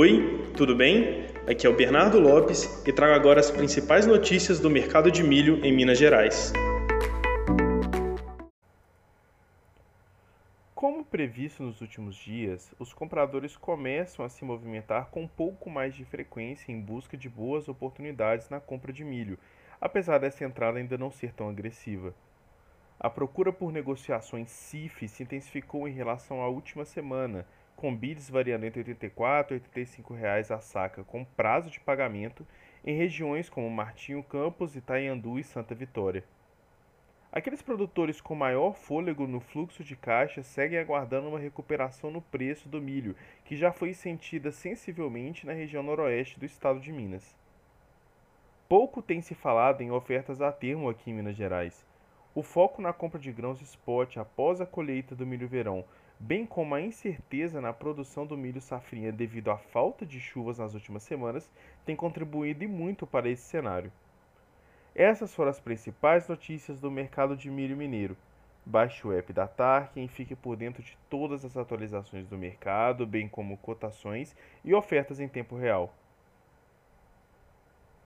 Oi, tudo bem? Aqui é o Bernardo Lopes e trago agora as principais notícias do mercado de milho em Minas Gerais. Como previsto nos últimos dias, os compradores começam a se movimentar com um pouco mais de frequência em busca de boas oportunidades na compra de milho, apesar dessa entrada ainda não ser tão agressiva. A procura por negociações CIF se intensificou em relação à última semana, com bids variando entre R$ 84 e 85 reais a saca com prazo de pagamento em regiões como Martinho Campos, Itaiandu e Santa Vitória. Aqueles produtores com maior fôlego no fluxo de caixa seguem aguardando uma recuperação no preço do milho, que já foi sentida sensivelmente na região noroeste do estado de Minas. Pouco tem se falado em ofertas a termo aqui em Minas Gerais. O foco na compra de grãos spot após a colheita do milho verão bem como a incerteza na produção do milho safrinha devido à falta de chuvas nas últimas semanas, tem contribuído e muito para esse cenário. Essas foram as principais notícias do mercado de milho mineiro. Baixe o app da Tarkin e fique por dentro de todas as atualizações do mercado, bem como cotações e ofertas em tempo real.